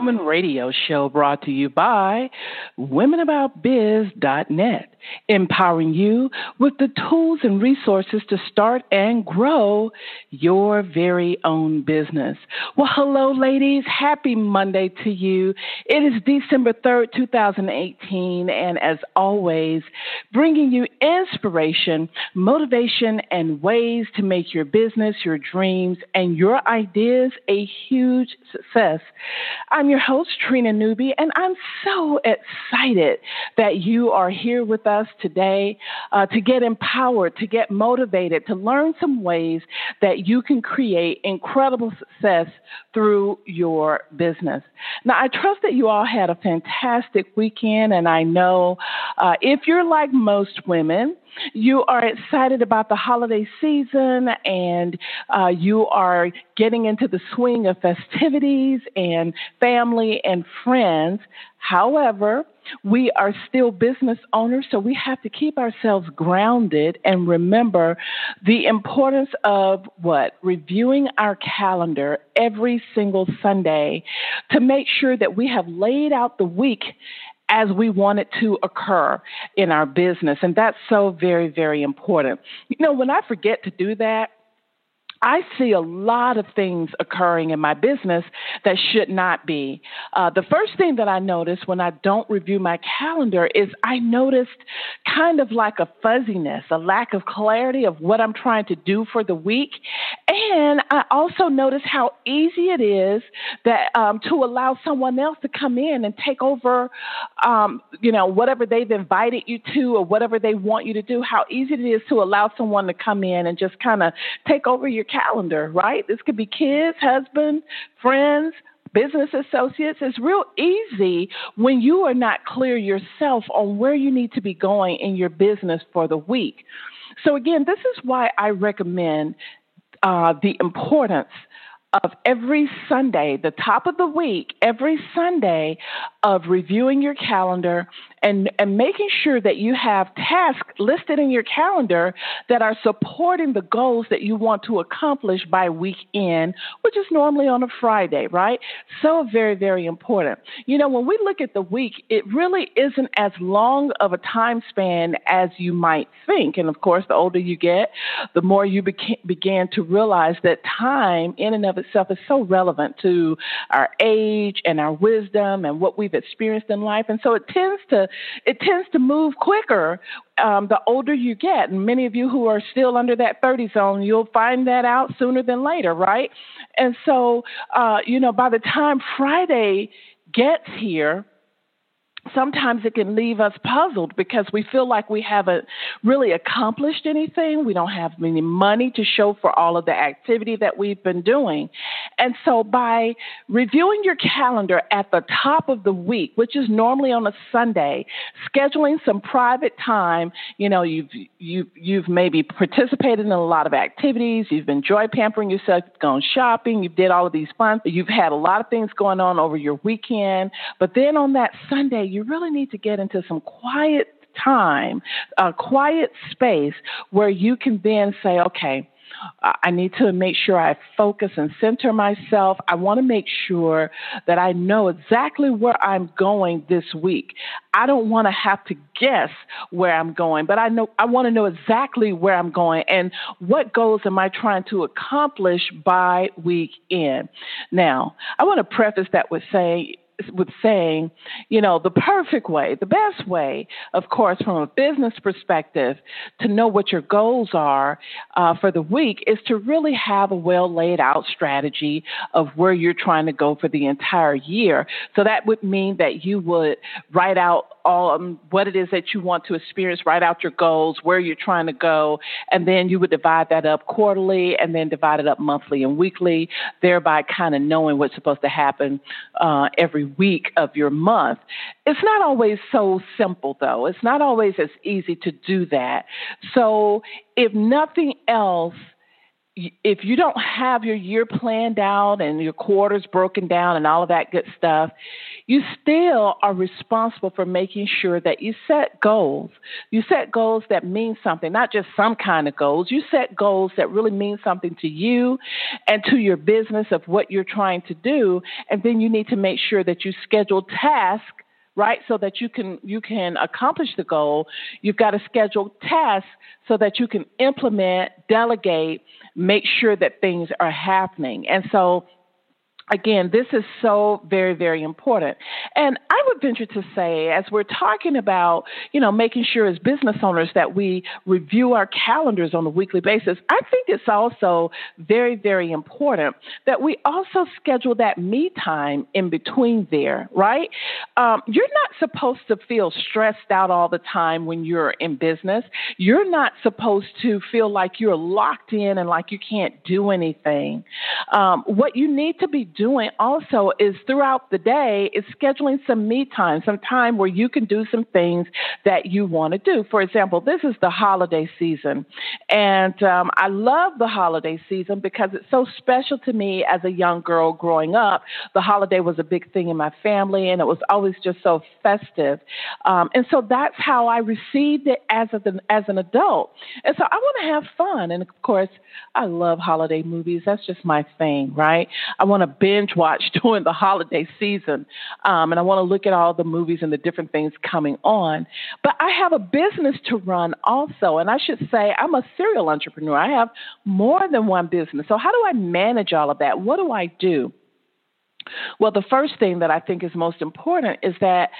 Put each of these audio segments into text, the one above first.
Woman radio show brought to you by WomenAboutBiz.net, empowering you with the tools and resources to start and grow your very own business. Well, hello, ladies. Happy Monday to you. It is December 3rd, 2018, and as always, bringing you inspiration, motivation, and ways to make your business, your dreams, and your ideas a huge success. I'm your host, Trina Newby, and I'm so excited that you are here with us today uh, to get empowered, to get motivated, to learn some ways that you can create incredible success through your business. Now, I trust that you all had a fantastic weekend, and I know uh, if you're like most women, you are excited about the holiday season and uh, you are getting into the swing of festivities and family and friends. However, we are still business owners, so we have to keep ourselves grounded and remember the importance of what? Reviewing our calendar every single Sunday to make sure that we have laid out the week as we want it to occur in our business. And that's so very, very important. You know, when I forget to do that, I see a lot of things occurring in my business that should not be. Uh, the first thing that I notice when I don't review my calendar is I noticed kind of like a fuzziness, a lack of clarity of what I'm trying to do for the week. And I also notice how easy it is that um, to allow someone else to come in and take over, um, you know, whatever they've invited you to or whatever they want you to do, how easy it is to allow someone to come in and just kind of take over your calendar, right? This could be kids, husband, friends, business associates. It's real easy when you are not clear yourself on where you need to be going in your business for the week. So, again, this is why I recommend uh, the importance of every Sunday, the top of the week, every Sunday, of reviewing your calendar and, and making sure that you have tasks listed in your calendar that are supporting the goals that you want to accomplish by weekend, which is normally on a Friday, right? So very, very important. You know, when we look at the week, it really isn't as long of a time span as you might think. And of course, the older you get, the more you beca- began to realize that time in and of itself is so relevant to our age and our wisdom and what we've experienced in life. And so it tends to it tends to move quicker um, the older you get. And many of you who are still under that 30 zone, you'll find that out sooner than later, right? And so, uh, you know, by the time Friday gets here, sometimes it can leave us puzzled because we feel like we haven't really accomplished anything. We don't have any money to show for all of the activity that we've been doing. And so by reviewing your calendar at the top of the week, which is normally on a Sunday, scheduling some private time, you know, you've you've you've maybe participated in a lot of activities, you've enjoyed pampering yourself, you've gone shopping, you've did all of these fun, you've had a lot of things going on over your weekend, but then on that Sunday you really need to get into some quiet time, a quiet space where you can then say, okay, I need to make sure I focus and center myself. I want to make sure that I know exactly where I'm going this week. I don't want to have to guess where I'm going, but I know I want to know exactly where I'm going and what goals am I trying to accomplish by week end. Now, I want to preface that with saying with saying, you know, the perfect way, the best way, of course, from a business perspective, to know what your goals are uh, for the week is to really have a well laid out strategy of where you're trying to go for the entire year. So that would mean that you would write out all um, what it is that you want to experience, write out your goals, where you're trying to go, and then you would divide that up quarterly and then divide it up monthly and weekly, thereby kind of knowing what's supposed to happen uh, every week of your month. It's not always so simple, though. It's not always as easy to do that. So, if nothing else, if you don't have your year planned out and your quarters broken down and all of that good stuff, you still are responsible for making sure that you set goals. You set goals that mean something, not just some kind of goals. You set goals that really mean something to you and to your business of what you're trying to do. And then you need to make sure that you schedule tasks right so that you can you can accomplish the goal you've got to schedule tasks so that you can implement delegate make sure that things are happening. And so again, this is so very, very important. And I would venture to say, as we're talking about, you know, making sure as business owners that we review our calendars on a weekly basis, I think it's also very, very important that we also schedule that me time in between there, right? Um, you're not supposed to feel stressed out all the time when you're in business. You're not supposed to feel like you're locked in and like you can't do anything. Um, what you need to be doing also is throughout the day is scheduling some me time, some time where you can do some things that you want to do. For example, this is the holiday season, and um, I love the holiday season because it's so special to me as a young girl growing up. The holiday was a big thing in my family, and it was always just so festive, um, and so that's how I received it as a, as an adult. And so I want to have fun, and of course, I love holiday movies. That's just my thing, right? I want to binge watch during the holiday season. Um, and I want to look at all the movies and the different things coming on. But I have a business to run also. And I should say, I'm a serial entrepreneur. I have more than one business. So, how do I manage all of that? What do I do? Well, the first thing that I think is most important is that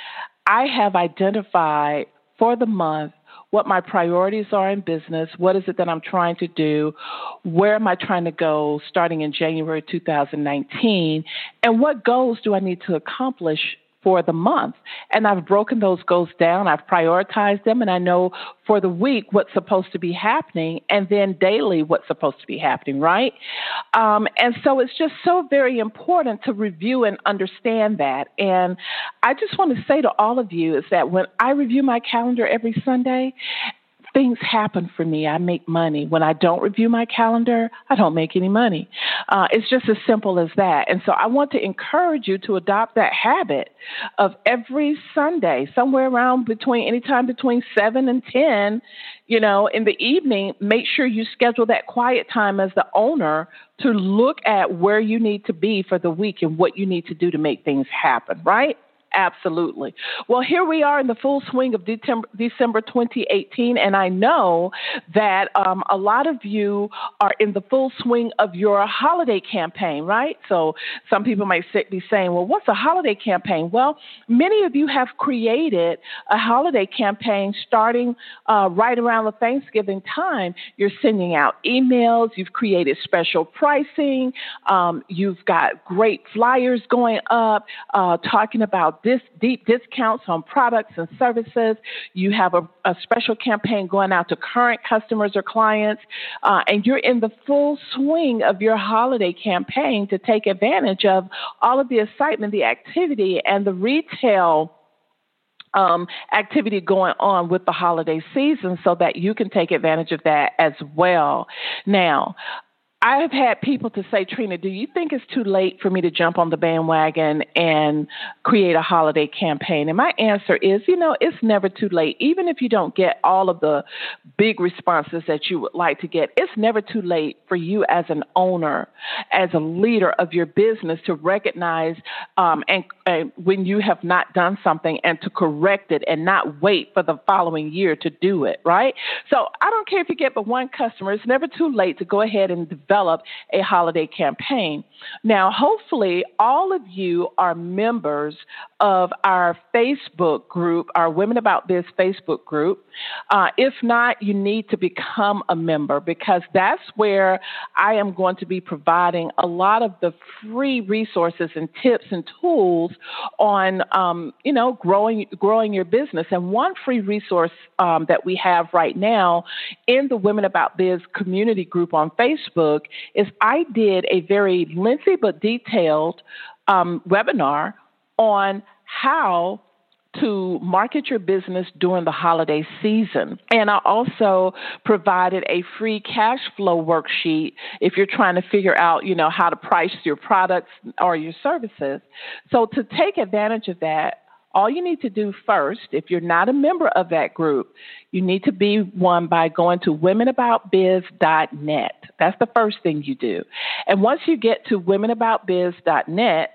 I have identified for the month what my priorities are in business, what is it that I'm trying to do, where am I trying to go starting in January 2019, and what goals do I need to accomplish for the month. And I've broken those goals down, I've prioritized them, and I know for the week what's supposed to be happening, and then daily what's supposed to be happening, right? Um, and so it's just so very important to review and understand that. And I just want to say to all of you is that when I review my calendar every Sunday, things happen for me. I make money. When I don't review my calendar, I don't make any money. Uh, it's just as simple as that. And so I want to encourage you to adopt that habit of every Sunday, somewhere around between anytime between 7 and 10, you know, in the evening, make sure you schedule that quiet time as the owner to look at where you need to be for the week and what you need to do to make things happen, right? Absolutely. Well, here we are in the full swing of December, December 2018, and I know that um, a lot of you are in the full swing of your holiday campaign, right? So some people might be saying, well, what's a holiday campaign? Well, many of you have created a holiday campaign starting uh, right around the Thanksgiving time. You're sending out emails, you've created special pricing, um, you've got great flyers going up uh, talking about dis- deep discounts on products and services. You have a, a, special campaign going out to current customers or clients, uh, and you're in the full swing of your holiday campaign to take advantage of all of the excitement, the activity, and the retail. Um, activity going on with the holiday season so that you can take advantage of that as well. Now, I have had people to say, Trina, do you think it's too late for me to jump on the bandwagon and create a holiday campaign? And my answer is, you know, it's never too late. Even if you don't get all of the big responses that you would like to get, it's never too late for you as an owner, as a leader of your business to recognize um, and, and when you have not done something and to correct it and not wait for the following year to do it, right? So I don't care if you get but one customer, it's never too late to go ahead and develop a holiday campaign. Now, hopefully, all of you are members of our Facebook group, our Women About Biz Facebook group. Uh, if not, you need to become a member because that's where I am going to be providing a lot of the free resources and tips and tools on, um, you know, growing growing your business. And one free resource um, that we have right now in the Women About Biz community group on Facebook is I did a very lengthy but detailed um, webinar on how to market your business during the holiday season. And I also provided a free cash flow worksheet if you're trying to figure out, you know, how to price your products or your services. So to take advantage of that, all you need to do first, if you're not a member of that group, you need to be one by going to womenaboutbiz.net. That's the first thing you do. And once you get to womenaboutbiz.net,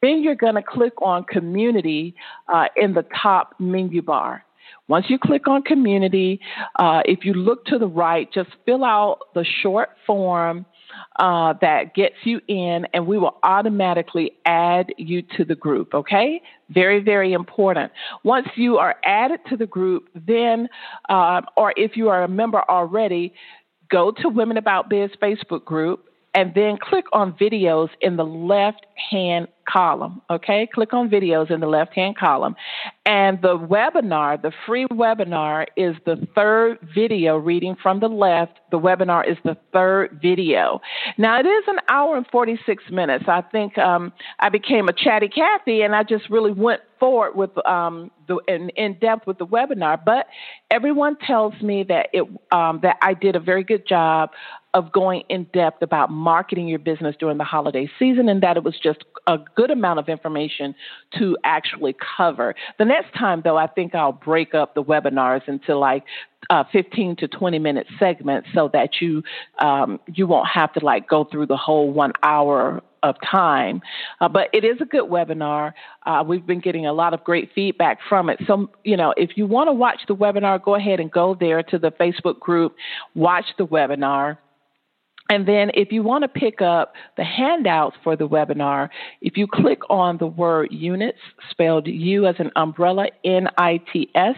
then you're going to click on community uh, in the top menu bar. Once you click on community, uh, if you look to the right, just fill out the short form uh, that gets you in, and we will automatically add you to the group. Okay? Very, very important. Once you are added to the group, then, uh, or if you are a member already, go to Women About Biz Facebook group and then click on videos in the left hand column. Okay, click on videos in the left hand column. And the webinar, the free webinar, is the third video reading from the left. The webinar is the third video. Now, it is an hour and 46 minutes. I think um, I became a chatty Cathy and I just really went forward with um, the in, in, depth with the webinar. But everyone tells me that it um, that I did a very good job of going in depth about marketing your business during the holiday season and that it was just a good amount of information to actually cover. The next time, though, I think I'll break up the webinars into like uh, 15 to 20 minute segments so that you um, you won't have to like go through the whole one hour of time. Uh, but it is a good webinar. Uh, we've been getting a lot of great feedback from it. So, you know, if you want to watch the webinar, go ahead and go there to the Facebook group, watch the webinar. And then if you want to pick up the handouts for the webinar, if you click on the word units, spelled U as an umbrella, N I T S,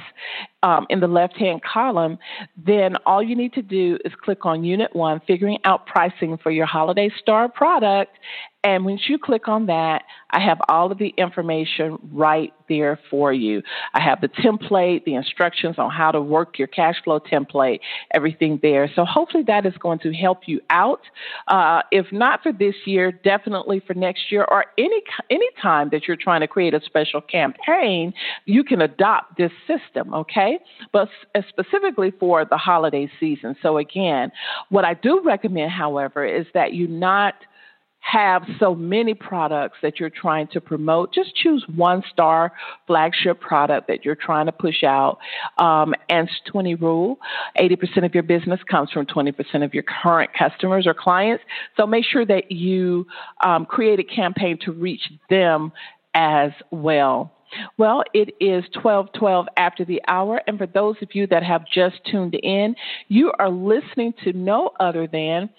um, in the left hand column, then all you need to do is click on Unit 1, figuring out pricing for your holiday star product. And once you click on that, I have all of the information right there for you. I have the template, the instructions on how to work your cash flow template, everything there. So hopefully that is going to help you out. Uh, if not for this year, definitely for next year or any any time that you're trying to create a special campaign, you can adopt this system. Okay? But uh, specifically for the holiday season. So, again, what I do recommend, however, is that you not have so many products that you're trying to promote. Just choose one star flagship product that you're trying to push out. Um, and 20 rule 80% of your business comes from 20% of your current customers or clients. So make sure that you um, create a campaign to reach them as well. Well, it is 1212 after the hour. And for those of you that have just tuned in, you are listening to no other than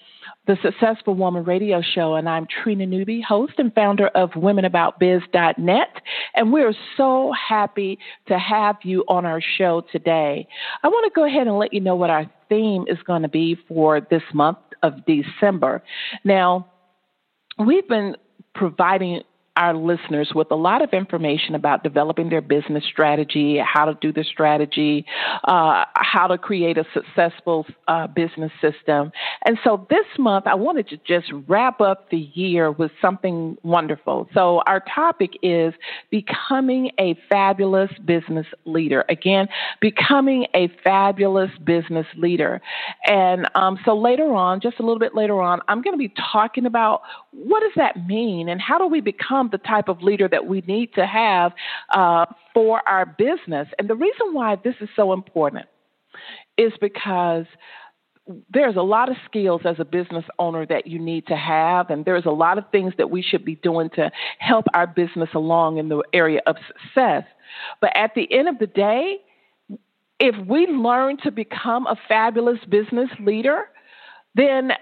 the Successful Woman Radio Show. And I'm Trina Newby, host and founder of WomenAboutBiz.net. And we're so happy to have you on our show today. I want to go ahead and let you know what our theme is going to be for this month of December. Now, we've been providing our listeners with a lot of information about developing their business strategy, how to do the strategy, uh, how to create a successful uh, business system. And so this month, I wanted to just wrap up the year with something wonderful. So our topic is becoming a fabulous business leader. Again, becoming a fabulous business leader. And um, so later on, just a little bit later on, I'm going to be talking about what does that mean and how do we become the type of leader that we need to have uh, for our business. And the reason why this is so important is because there's a lot of skills as a business owner that you need to have, and there's a lot of things that we should be doing to help our business along in the area of success. But at the end of the day, if we learn to become a fabulous business leader, then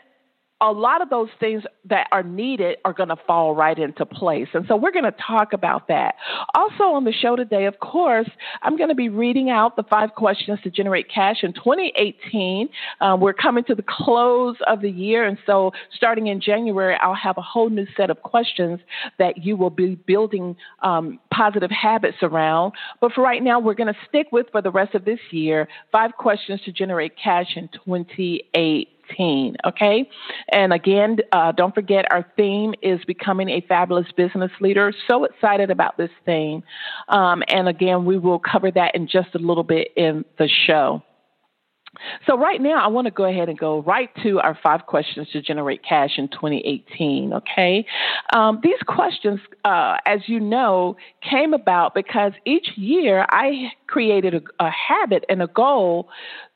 a lot of those things that are needed are going to fall right into place. And so we're going to talk about that. Also on the show today, of course, I'm going to be reading out the five questions to generate cash in 2018. Um, we're coming to the close of the year. And so starting in January, I'll have a whole new set of questions that you will be building um, positive habits around. But for right now, we're going to stick with for the rest of this year five questions to generate cash in 2018. 2018. Okay. And again, uh, don't forget our theme is becoming a fabulous business leader. So excited about this theme. Um, and again, we will cover that in just a little bit in the show. So, right now, I want to go ahead and go right to our five questions to generate cash in 2018. Okay. Um, these questions, uh, as you know, came about because each year I created a, a habit and a goal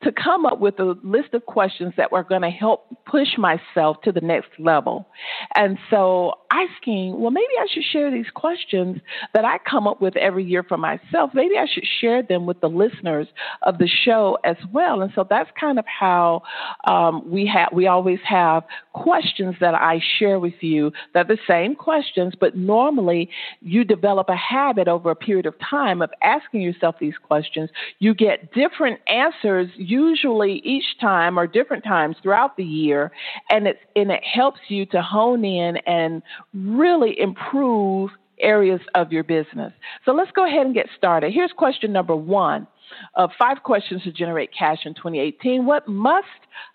to come up with a list of questions that were going to help push myself to the next level. And so, asking, well, maybe I should share these questions that I come up with every year for myself. Maybe I should share them with the listeners of the show as well. And so, that's kind of how um, we have we always have questions that I share with you. They're the same questions, but normally you develop a habit over a period of time of asking yourself these questions. You get different answers usually each time or different times throughout the year, and it and it helps you to hone in and really improve areas of your business. So let's go ahead and get started. Here's question number one of five questions to generate cash in 2018. What must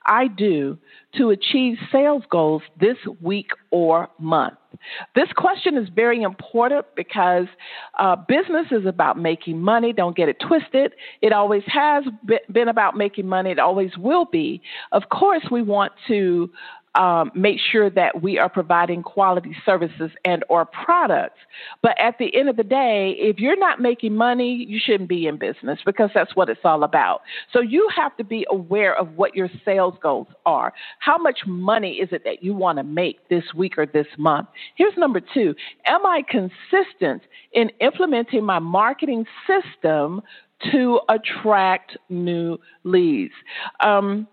I do to achieve sales goals this week or month? This question is very important because uh, business is about making money. Don't get it twisted. It always has been about making money. It always will be. Of course, we want to um, make sure that we are providing quality services and or products. But at the end of the day, if you're not making money, you shouldn't be in business because that's what it's all about. So you have to be aware of what your sales goals are. How much money is it that you want to make this week or this month? Here's number two. Am I consistent in implementing my marketing system to attract new leads? Um,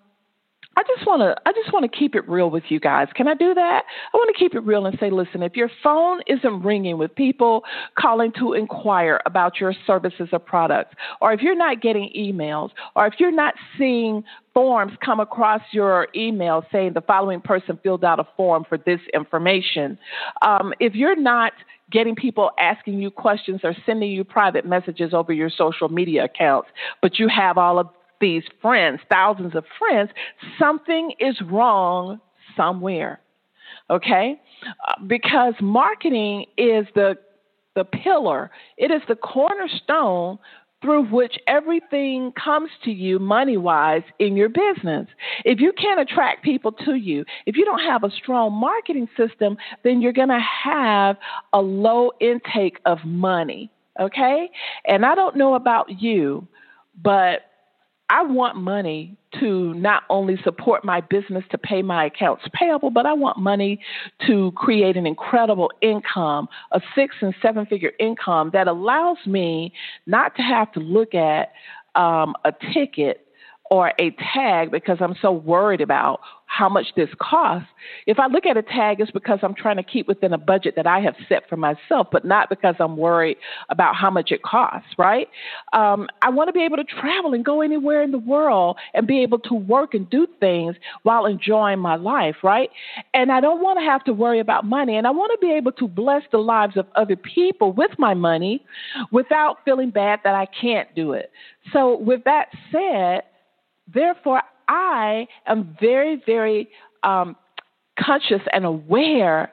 I just want to I just want to keep it real with you guys. Can I do that? I want to keep it real and say, listen, if your phone isn't ringing with people calling to inquire about your services or products, or if you're not getting emails, or if you're not seeing forms come across your email saying the following person filled out a form for this information, um, if you're not getting people asking you questions or sending you private messages over your social media accounts, but you have all of these friends, thousands of friends, something is wrong somewhere. Okay? Uh, because marketing is the the pillar. It is the cornerstone through which everything comes to you money wise in your business. If you can't attract people to you, if you don't have a strong marketing system, then you're going to have a low intake of money. Okay? And I don't know about you, but I want money to not only support my business to pay my accounts payable, but I want money to create an incredible income, a six and seven figure income that allows me not to have to look at um, a ticket or a tag because I'm so worried about how much this costs. If I look at a tag, it's because I'm trying to keep within a budget that I have set for myself, but not because I'm worried about how much it costs, right? Um, I want to be able to travel and go anywhere in the world and be able to work and do things while enjoying my life, right? And I don't want to have to worry about money. And I want to be able to bless the lives of other people with my money without feeling bad that I can't do it. So, with that said, Therefore, I am very, very um, conscious and aware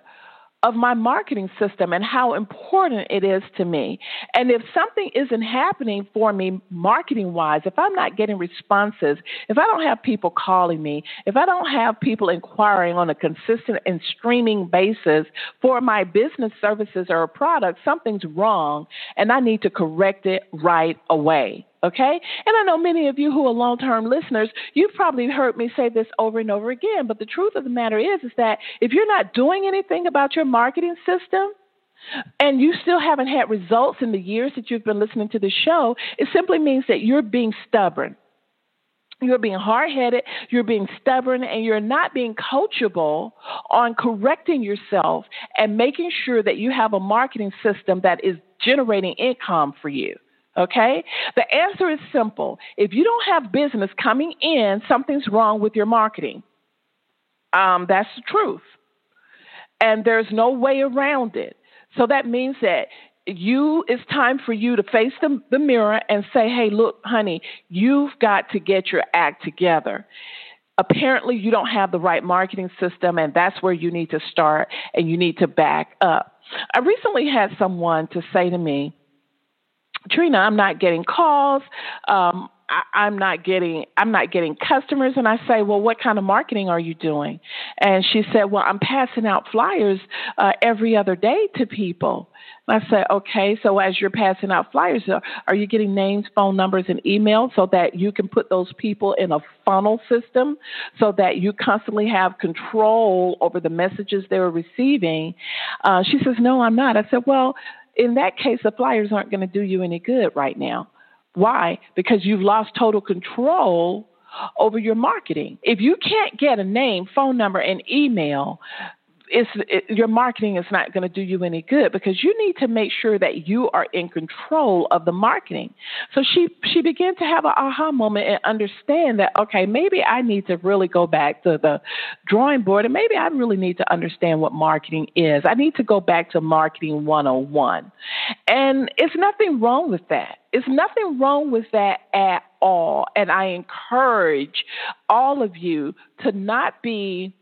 of my marketing system and how important it is to me. And if something isn't happening for me marketing wise, if I'm not getting responses, if I don't have people calling me, if I don't have people inquiring on a consistent and streaming basis for my business services or product, something's wrong and I need to correct it right away. Okay? And I know many of you who are long term listeners, you've probably heard me say this over and over again. But the truth of the matter is, is that if you're not doing anything about your marketing system, and you still haven't had results in the years that you've been listening to the show, it simply means that you're being stubborn. You're being hard headed, you're being stubborn, and you're not being coachable on correcting yourself and making sure that you have a marketing system that is generating income for you. Okay? The answer is simple. If you don't have business coming in, something's wrong with your marketing. Um, that's the truth. And there's no way around it. So that means that you it's time for you to face the, the mirror and say, hey, look, honey, you've got to get your act together. apparently you don't have the right marketing system, and that's where you need to start and you need to back up. I recently had someone to say to me, Trina, I'm not getting calls. Um, I, am not getting I'm not getting customers and I say, Well, what kind of marketing are you doing? And she said, Well, I'm passing out flyers uh, every other day to people. And I said, Okay, so as you're passing out flyers, uh, are you getting names, phone numbers, and email so that you can put those people in a funnel system so that you constantly have control over the messages they're receiving? Uh, she says, No, I'm not. I said, Well, in that case, the flyers aren't going to do you any good right now. Why? Because you've lost total control over your marketing. If you can't get a name, phone number, and email, it's it, your marketing is not going to do you any good because you need to make sure that you are in control of the marketing. So she she began to have an aha moment and understand that okay, maybe I need to really go back to the drawing board and maybe I really need to understand what marketing is. I need to go back to marketing 101. And it's nothing wrong with that. It's nothing wrong with that at all. And I encourage all of you to not be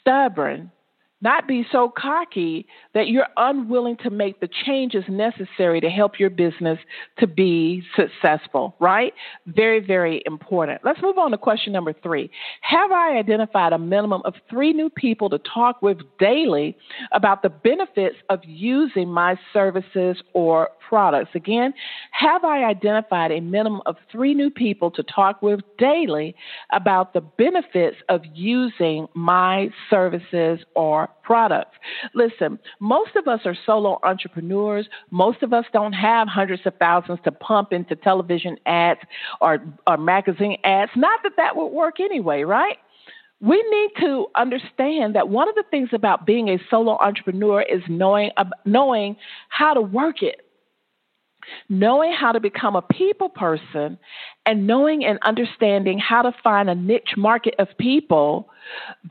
stubborn not be so cocky that you're unwilling to make the changes necessary to help your business to be successful, right? Very, very important. Let's move on to question number three. Have I identified a minimum of three new people to talk with daily about the benefits of using my services or products? Again, have I identified a minimum of three new people to talk with daily about the benefits of using my services or products. Listen, most of us are solo entrepreneurs. Most of us don't have hundreds of thousands to pump into television ads or, or magazine ads. Not that that would work anyway, right? we need to understand that one of the things about being a solo entrepreneur is knowing uh, knowing how to work it knowing how to become a people person and knowing and understanding how to find a niche market of people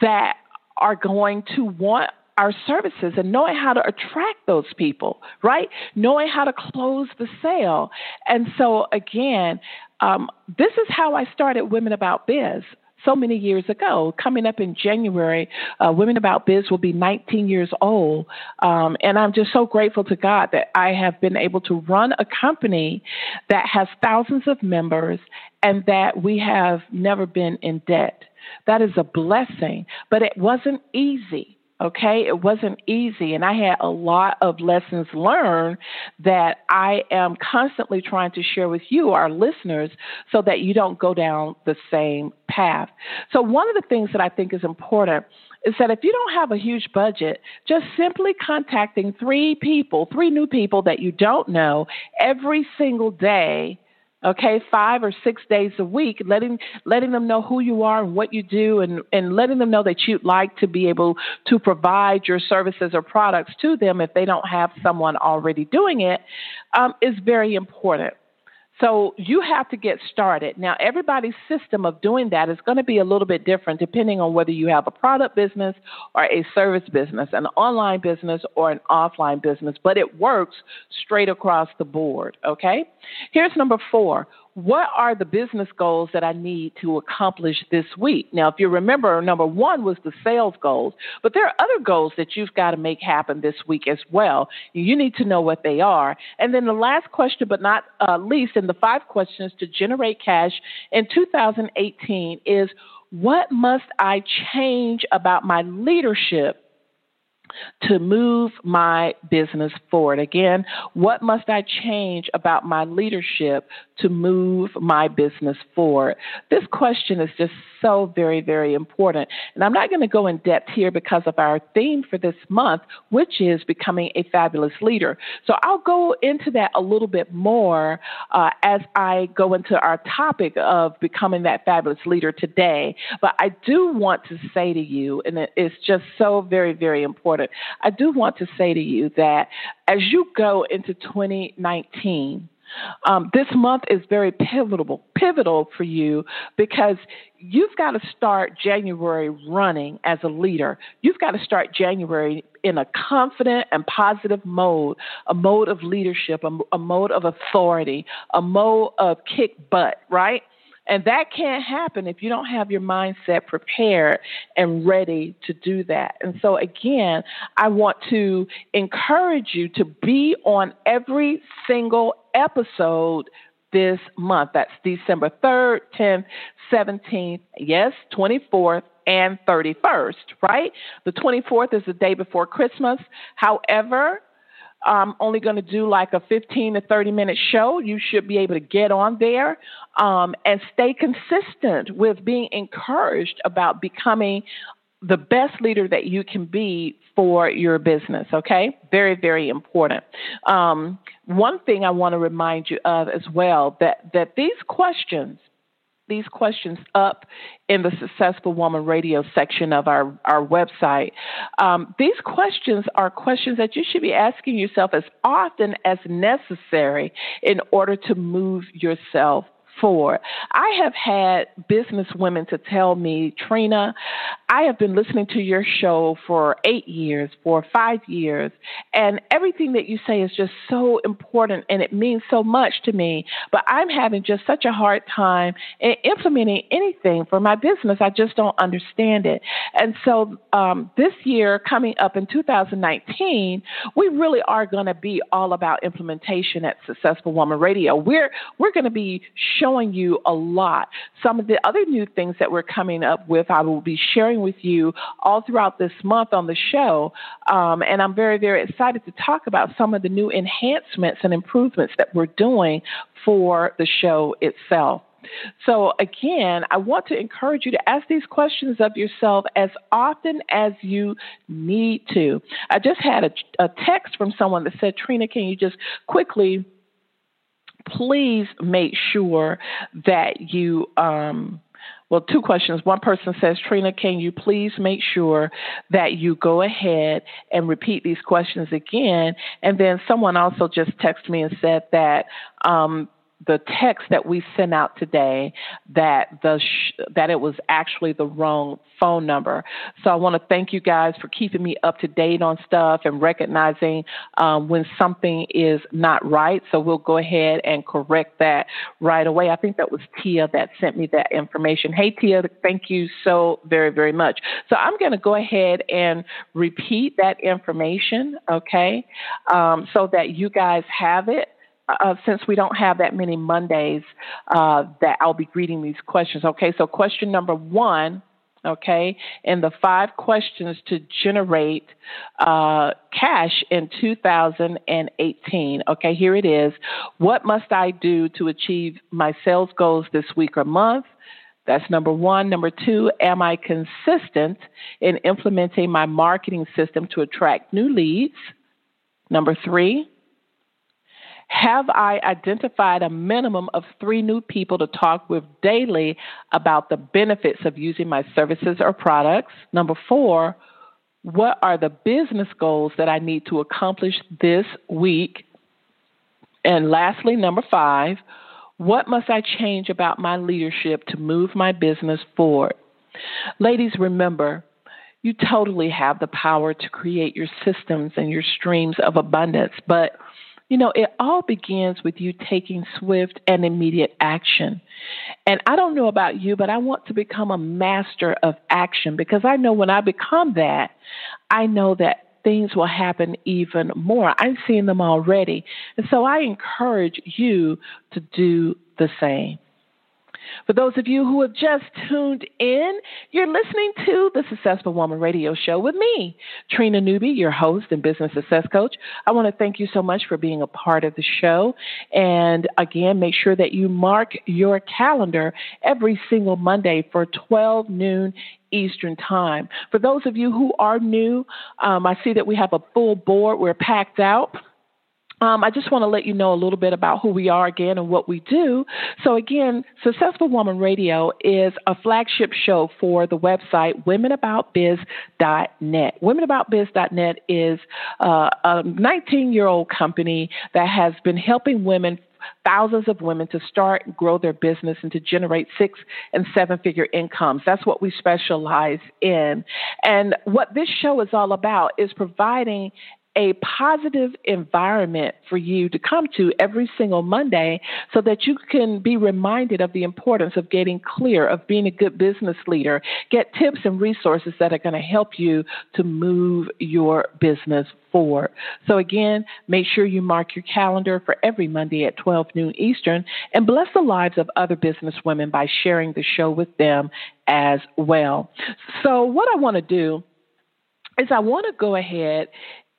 that are going to want our services and knowing how to attract those people, right? Knowing how to close the sale. And so, again, um, this is how I started Women About Biz so many years ago. Coming up in January, uh, Women About Biz will be 19 years old. Um, and I'm just so grateful to God that I have been able to run a company that has thousands of members and that we have never been in debt. That is a blessing, but it wasn't easy. Okay, it wasn't easy, and I had a lot of lessons learned that I am constantly trying to share with you, our listeners, so that you don't go down the same path. So, one of the things that I think is important is that if you don't have a huge budget, just simply contacting three people, three new people that you don't know every single day okay five or six days a week letting letting them know who you are and what you do and and letting them know that you'd like to be able to provide your services or products to them if they don't have someone already doing it um, is very important so you have to get started. Now, everybody's system of doing that is going to be a little bit different depending on whether you have a product business or a service business, an online business or an offline business, but it works straight across the board. Okay? Here's number four what are the business goals that I need to accomplish this week? Now, if you remember, number one was the sales goals, but there are other goals that you've got to make happen this week as well. You need to know what they are. And then the last question, but not uh, least, in the five questions to generate cash in 2018 is what must I change about my leadership? To move my business forward. Again, what must I change about my leadership to move my business forward? This question is just so very, very important. And I'm not going to go in depth here because of our theme for this month, which is becoming a fabulous leader. So I'll go into that a little bit more uh, as I go into our topic of becoming that fabulous leader today. But I do want to say to you, and it's just so very, very important, I do want to say to you that as you go into 2019, um, this month is very pivotal, pivotal for you because you've got to start January running as a leader. You've got to start January in a confident and positive mode, a mode of leadership, a, a mode of authority, a mode of kick butt, right? And that can't happen if you don't have your mindset prepared and ready to do that. And so, again, I want to encourage you to be on every single episode this month. That's December 3rd, 10th, 17th, yes, 24th, and 31st, right? The 24th is the day before Christmas. However, I'm only going to do like a 15 to 30 minute show. You should be able to get on there um, and stay consistent with being encouraged about becoming the best leader that you can be for your business, okay? Very, very important. Um, one thing I want to remind you of as well that, that these questions these questions up in the Successful Woman Radio section of our, our website. Um, these questions are questions that you should be asking yourself as often as necessary in order to move yourself I have had business women to tell me, Trina, I have been listening to your show for eight years, for five years, and everything that you say is just so important and it means so much to me. But I'm having just such a hard time implementing anything for my business. I just don't understand it. And so um, this year, coming up in 2019, we really are going to be all about implementation at Successful Woman Radio. We're we're going to be showing showing you a lot. Some of the other new things that we're coming up with, I will be sharing with you all throughout this month on the show. Um, and I'm very, very excited to talk about some of the new enhancements and improvements that we're doing for the show itself. So, again, I want to encourage you to ask these questions of yourself as often as you need to. I just had a, a text from someone that said, Trina, can you just quickly please make sure that you um, well, two questions. One person says, Trina, can you please make sure that you go ahead and repeat these questions again? And then someone also just texted me and said that um, the text that we sent out today that the sh- that it was actually the wrong phone number. So I want to thank you guys for keeping me up to date on stuff and recognizing um, when something is not right. So we'll go ahead and correct that right away. I think that was Tia that sent me that information. Hey Tia, thank you so very very much. So I'm going to go ahead and repeat that information, okay, um, so that you guys have it uh, since we don't have that many Mondays, uh, that I'll be greeting these questions. Okay, so question number one, okay, and the five questions to generate uh, cash in 2018. Okay, here it is. What must I do to achieve my sales goals this week or month? That's number one. Number two, am I consistent in implementing my marketing system to attract new leads? Number three, have I identified a minimum of three new people to talk with daily about the benefits of using my services or products? Number four, what are the business goals that I need to accomplish this week? And lastly, number five, what must I change about my leadership to move my business forward? Ladies, remember, you totally have the power to create your systems and your streams of abundance, but you know, it all begins with you taking swift and immediate action. And I don't know about you, but I want to become a master of action because I know when I become that, I know that things will happen even more. I'm seeing them already. And so I encourage you to do the same. For those of you who have just tuned in, you're listening to the Successful Woman Radio Show with me, Trina Newby, your host and business success coach. I want to thank you so much for being a part of the show. And again, make sure that you mark your calendar every single Monday for 12 noon Eastern Time. For those of you who are new, um, I see that we have a full board. We're packed out. Um, I just want to let you know a little bit about who we are again and what we do. So, again, Successful Woman Radio is a flagship show for the website womenaboutbiz.net. Womenaboutbiz.net is uh, a 19 year old company that has been helping women thousands of women to start and grow their business and to generate six and seven figure incomes. That's what we specialize in. And what this show is all about is providing a positive environment for you to come to every single Monday so that you can be reminded of the importance of getting clear, of being a good business leader, get tips and resources that are going to help you to move your business forward. So, again, make sure you mark your calendar for every Monday at 12 noon Eastern and bless the lives of other business women by sharing the show with them as well. So, what I want to do is I want to go ahead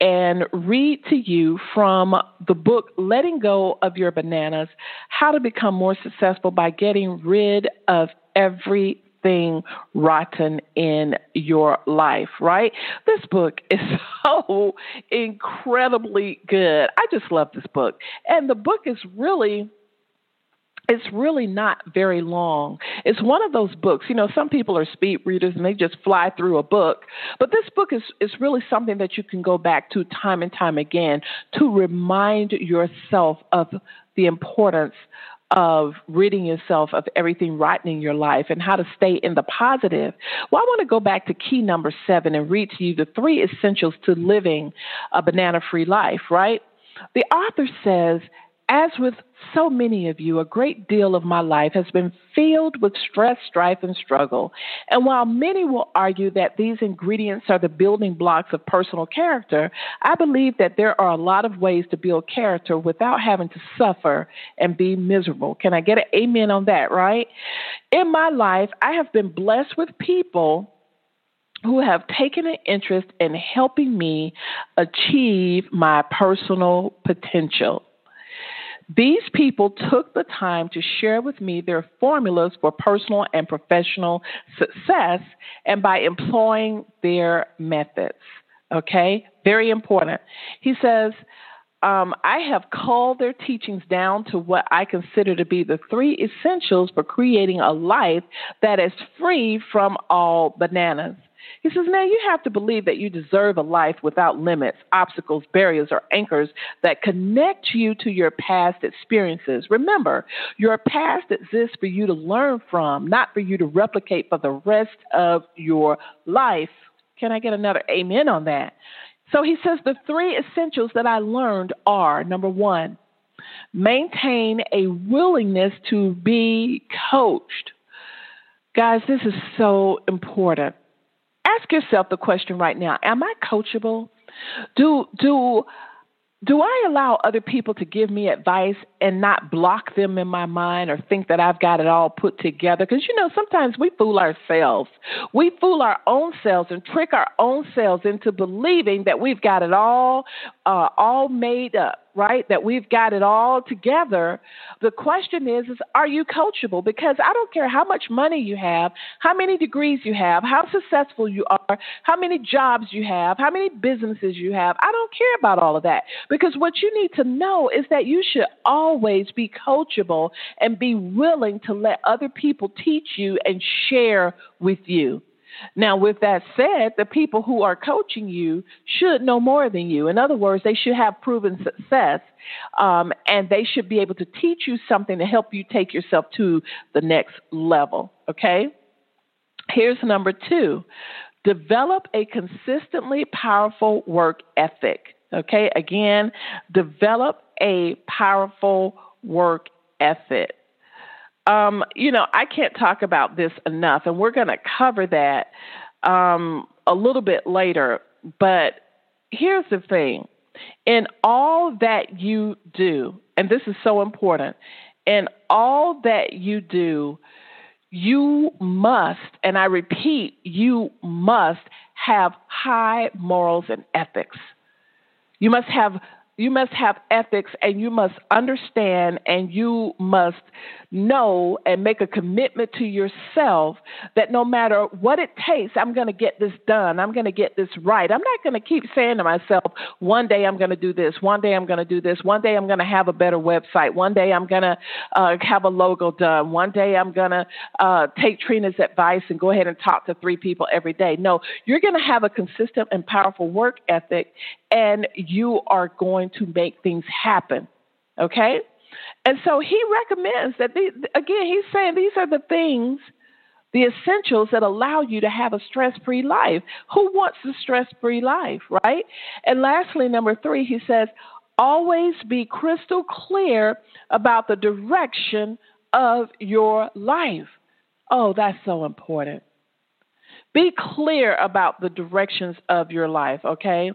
and read to you from the book Letting Go of Your Bananas How to Become More Successful by Getting Rid of Everything Rotten in Your Life, right? This book is so incredibly good. I just love this book. And the book is really it's really not very long. It's one of those books. You know, some people are speed readers and they just fly through a book. But this book is, is really something that you can go back to time and time again to remind yourself of the importance of ridding yourself of everything rotten in your life and how to stay in the positive. Well, I want to go back to key number seven and read to you the three essentials to living a banana free life, right? The author says, as with so many of you, a great deal of my life has been filled with stress, strife, and struggle. And while many will argue that these ingredients are the building blocks of personal character, I believe that there are a lot of ways to build character without having to suffer and be miserable. Can I get an amen on that, right? In my life, I have been blessed with people who have taken an interest in helping me achieve my personal potential. These people took the time to share with me their formulas for personal and professional success and by employing their methods. Okay, very important. He says, um, I have called their teachings down to what I consider to be the three essentials for creating a life that is free from all bananas. He says, now you have to believe that you deserve a life without limits, obstacles, barriers, or anchors that connect you to your past experiences. Remember, your past exists for you to learn from, not for you to replicate for the rest of your life. Can I get another amen on that? So he says the three essentials that I learned are number one, maintain a willingness to be coached. Guys, this is so important ask yourself the question right now Am I coachable? Do, do, do I allow other people to give me advice and not block them in my mind or think that I've got it all put together? Because, you know, sometimes we fool ourselves. We fool our own selves and trick our own selves into believing that we've got it all, uh, all made up right? That we've got it all together. The question is, is are you coachable? Because I don't care how much money you have, how many degrees you have, how successful you are, how many jobs you have, how many businesses you have. I don't care about all of that. Because what you need to know is that you should always be coachable and be willing to let other people teach you and share with you. Now, with that said, the people who are coaching you should know more than you. In other words, they should have proven success um, and they should be able to teach you something to help you take yourself to the next level. Okay? Here's number two develop a consistently powerful work ethic. Okay? Again, develop a powerful work ethic. Um, you know, I can't talk about this enough, and we're going to cover that um, a little bit later. But here's the thing in all that you do, and this is so important, in all that you do, you must, and I repeat, you must have high morals and ethics. You must have you must have ethics and you must understand and you must know and make a commitment to yourself that no matter what it takes, I'm going to get this done. I'm going to get this right. I'm not going to keep saying to myself, one day I'm going to do this. One day I'm going to do this. One day I'm going to have a better website. One day I'm going to uh, have a logo done. One day I'm going to uh, take Trina's advice and go ahead and talk to three people every day. No, you're going to have a consistent and powerful work ethic and you are going to make things happen. Okay? And so he recommends that, again, he's saying these are the things the essentials that allow you to have a stress free life. Who wants a stress free life, right? And lastly, number three, he says, always be crystal clear about the direction of your life. Oh, that's so important. Be clear about the directions of your life, okay?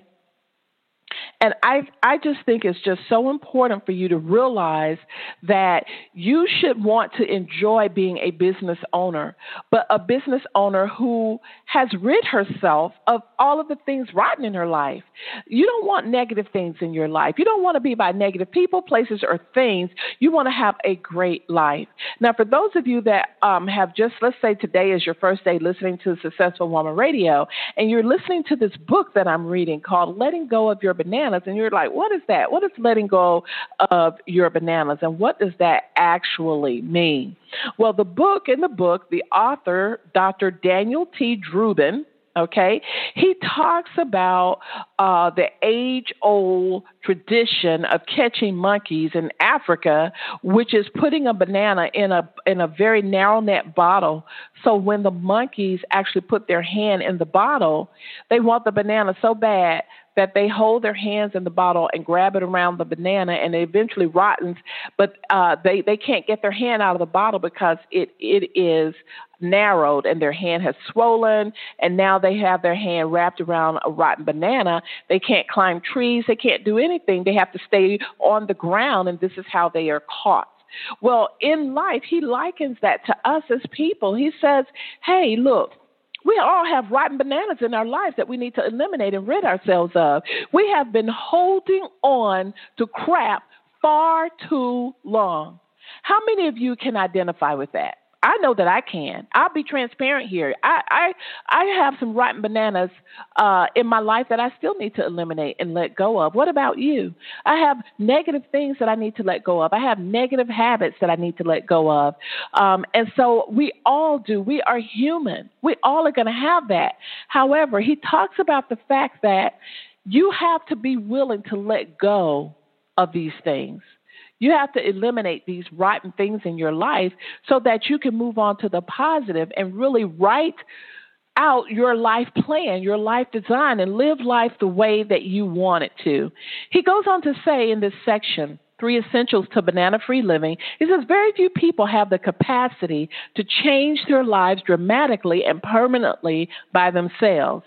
And I, I just think it's just so important for you to realize that you should want to enjoy being a business owner, but a business owner who has rid herself of all of the things rotten in her life. You don't want negative things in your life. You don't want to be by negative people, places, or things. You want to have a great life. Now, for those of you that um, have just, let's say today is your first day listening to Successful Woman Radio, and you're listening to this book that I'm reading called Letting Go of Your Banana bananas. And you're like, what is that? What is letting go of your bananas? And what does that actually mean? Well, the book, in the book, the author, Dr. Daniel T. Drubin, okay he talks about uh, the age old tradition of catching monkeys in africa which is putting a banana in a in a very narrow net bottle so when the monkeys actually put their hand in the bottle they want the banana so bad that they hold their hands in the bottle and grab it around the banana and it eventually rottens. But uh, they they can't get their hand out of the bottle because it it is narrowed and their hand has swollen and now they have their hand wrapped around a rotten banana. They can't climb trees. They can't do anything. They have to stay on the ground and this is how they are caught. Well in life he likens that to us as people. He says hey look we all have rotten bananas in our lives that we need to eliminate and rid ourselves of. We have been holding on to crap far too long. How many of you can identify with that? I know that I can. I'll be transparent here. I I, I have some rotten bananas uh, in my life that I still need to eliminate and let go of. What about you? I have negative things that I need to let go of. I have negative habits that I need to let go of. Um, and so we all do. We are human. We all are going to have that. However, he talks about the fact that you have to be willing to let go of these things. You have to eliminate these rotten things in your life so that you can move on to the positive and really write out your life plan, your life design, and live life the way that you want it to. He goes on to say in this section, Three Essentials to Banana Free Living, he says very few people have the capacity to change their lives dramatically and permanently by themselves.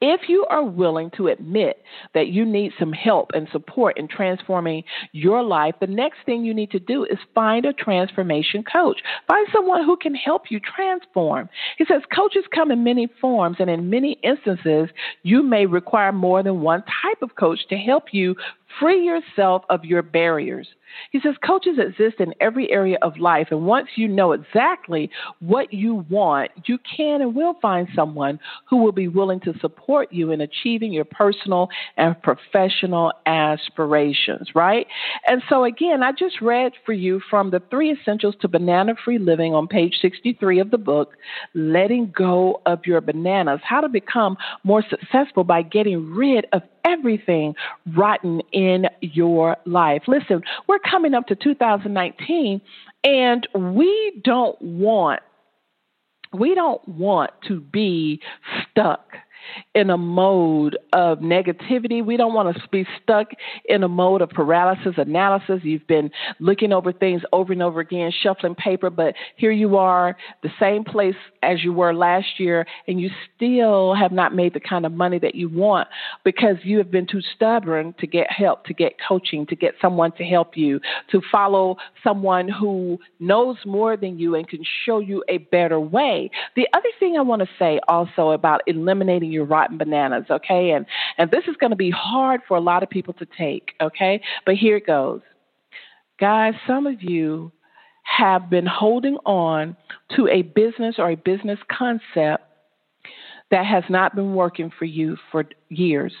If you are willing to admit that you need some help and support in transforming your life, the next thing you need to do is find a transformation coach. Find someone who can help you transform. He says coaches come in many forms, and in many instances, you may require more than one type of coach to help you free yourself of your barriers. He says coaches exist in every area of life, and once you know exactly what you want, you can and will find someone who will be willing to support you in achieving your personal and professional aspirations, right? And so, again, I just read for you from the three essentials to banana free living on page 63 of the book, Letting Go of Your Bananas How to Become More Successful by Getting Rid of Everything Rotten in Your Life. Listen, we're coming up to 2019 and we don't want we don't want to be stuck in a mode of negativity. We don't want to be stuck in a mode of paralysis analysis. You've been looking over things over and over again, shuffling paper, but here you are, the same place as you were last year, and you still have not made the kind of money that you want because you have been too stubborn to get help, to get coaching, to get someone to help you, to follow someone who knows more than you and can show you a better way. The other thing I want to say also about eliminating your rotten bananas, okay? And and this is going to be hard for a lot of people to take, okay? But here it goes. Guys, some of you have been holding on to a business or a business concept that has not been working for you for years.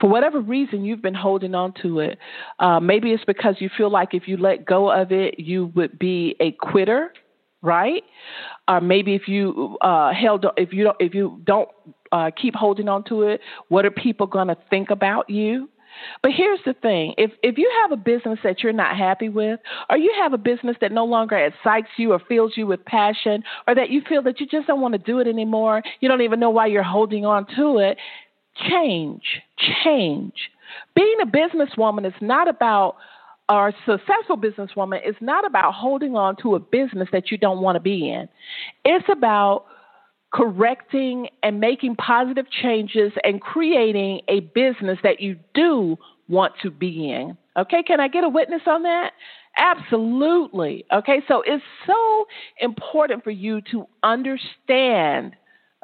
For whatever reason, you've been holding on to it. Uh, maybe it's because you feel like if you let go of it, you would be a quitter right? Or maybe if you uh, held, if you don't, if you don't uh, keep holding on to it, what are people going to think about you? But here's the thing if, if you have a business that you're not happy with, or you have a business that no longer excites you or fills you with passion, or that you feel that you just don't want to do it anymore, you don't even know why you're holding on to it, change. Change. Being a businesswoman is not about or successful businesswoman is not about holding on to a business that you don't want to be in. It's about correcting and making positive changes and creating a business that you do want to be in. Okay, can I get a witness on that? Absolutely. Okay, so it's so important for you to understand.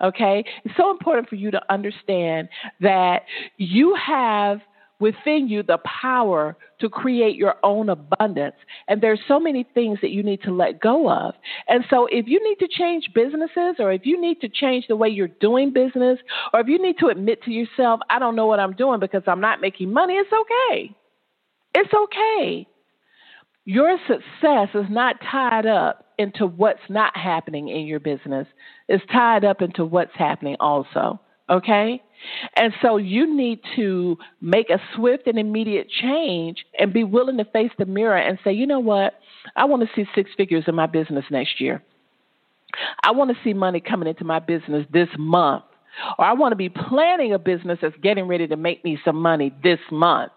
Okay, it's so important for you to understand that you have within you the power to create your own abundance. And there's so many things that you need to let go of. And so if you need to change businesses or if you need to change the way you're doing business or if you need to admit to yourself, I don't know what I'm doing because I'm not making money, it's okay. It's okay. Your success is not tied up into what's not happening in your business. It's tied up into what's happening also. Okay? And so you need to make a swift and immediate change and be willing to face the mirror and say, you know what? I want to see six figures in my business next year. I want to see money coming into my business this month. Or I want to be planning a business that's getting ready to make me some money this month.